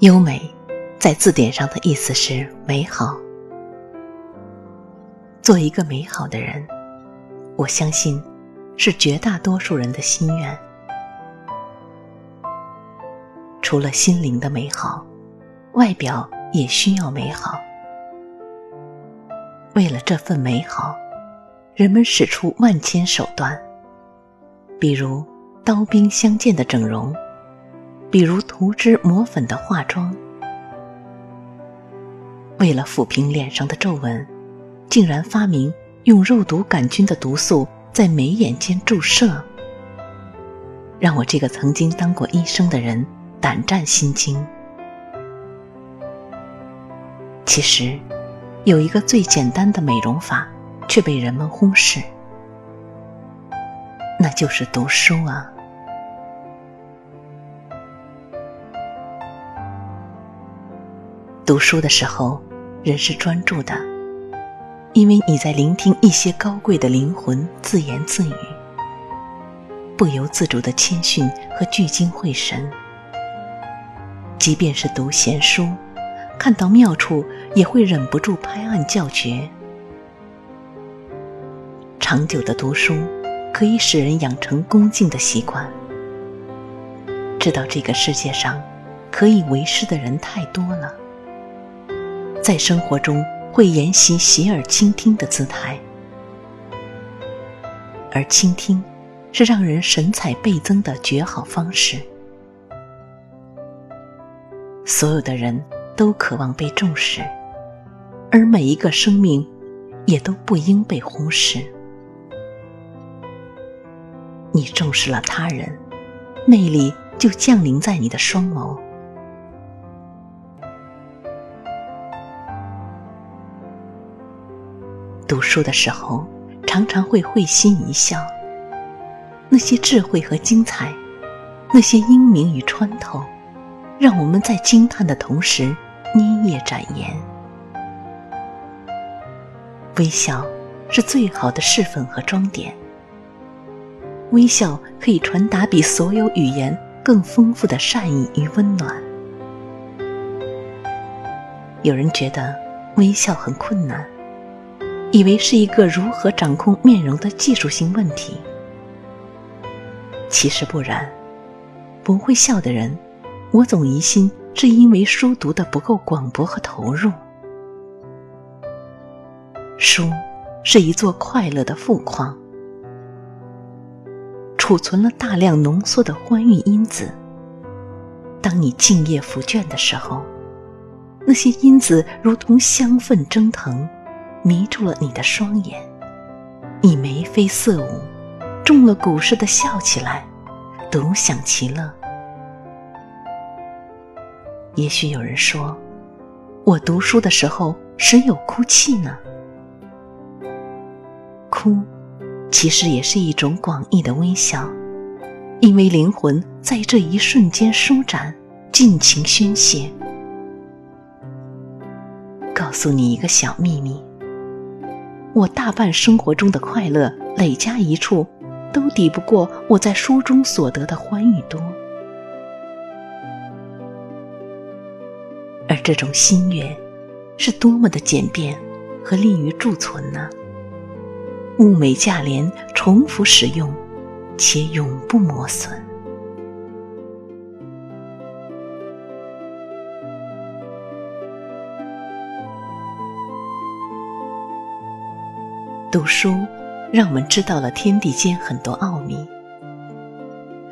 优美，在字典上的意思是美好。做一个美好的人，我相信是绝大多数人的心愿。除了心灵的美好，外表也需要美好。为了这份美好，人们使出万千手段，比如刀兵相见的整容。比如涂脂抹粉的化妆，为了抚平脸上的皱纹，竟然发明用肉毒杆菌的毒素在眉眼间注射，让我这个曾经当过医生的人胆战心惊。其实，有一个最简单的美容法，却被人们忽视，那就是读书啊。读书的时候，人是专注的，因为你在聆听一些高贵的灵魂自言自语，不由自主的谦逊和聚精会神。即便是读闲书，看到妙处也会忍不住拍案叫绝。长久的读书，可以使人养成恭敬的习惯，知道这个世界上可以为师的人太多了。在生活中会沿袭洗耳倾听的姿态，而倾听是让人神采倍增的绝好方式。所有的人都渴望被重视，而每一个生命也都不应被忽视。你重视了他人，魅力就降临在你的双眸。读书的时候，常常会会心一笑。那些智慧和精彩，那些英明与穿透，让我们在惊叹的同时捏叶展颜。微笑是最好的侍粉和装点。微笑可以传达比所有语言更丰富的善意与温暖。有人觉得微笑很困难。以为是一个如何掌控面容的技术性问题，其实不然。不会笑的人，我总疑心是因为书读的不够广博和投入。书是一座快乐的富矿，储存了大量浓缩的欢愉因子。当你静夜抚卷的时候，那些因子如同香氛蒸腾。迷住了你的双眼，你眉飞色舞，中了蛊似的笑起来，独享其乐。也许有人说，我读书的时候时有哭泣呢。哭，其实也是一种广义的微笑，因为灵魂在这一瞬间舒展，尽情宣泄。告诉你一个小秘密。我大半生活中的快乐累加一处，都抵不过我在书中所得的欢愉多。而这种心愿，是多么的简便和利于贮存呢？物美价廉，重复使用，且永不磨损。读书，让我们知道了天地间很多奥秘，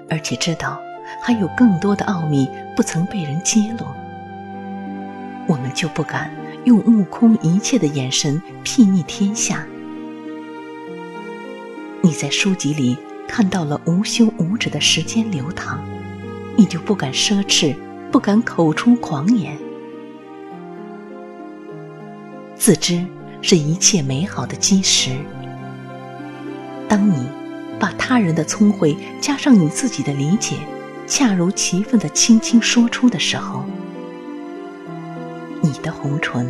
而且知道还有更多的奥秘不曾被人揭露。我们就不敢用目空一切的眼神睥睨天下。你在书籍里看到了无休无止的时间流淌，你就不敢奢侈，不敢口出狂言，自知。是一切美好的基石。当你把他人的聪慧加上你自己的理解，恰如其分的轻轻说出的时候，你的红唇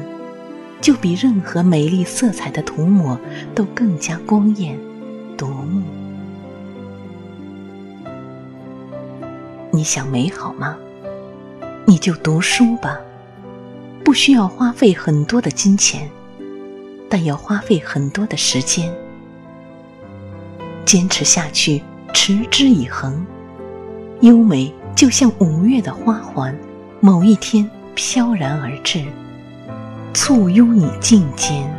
就比任何美丽色彩的涂抹都更加光艳夺目。你想美好吗？你就读书吧，不需要花费很多的金钱，但要花费很多的时间。坚持下去，持之以恒，优美就像五月的花环，某一天飘然而至，簇拥你颈间。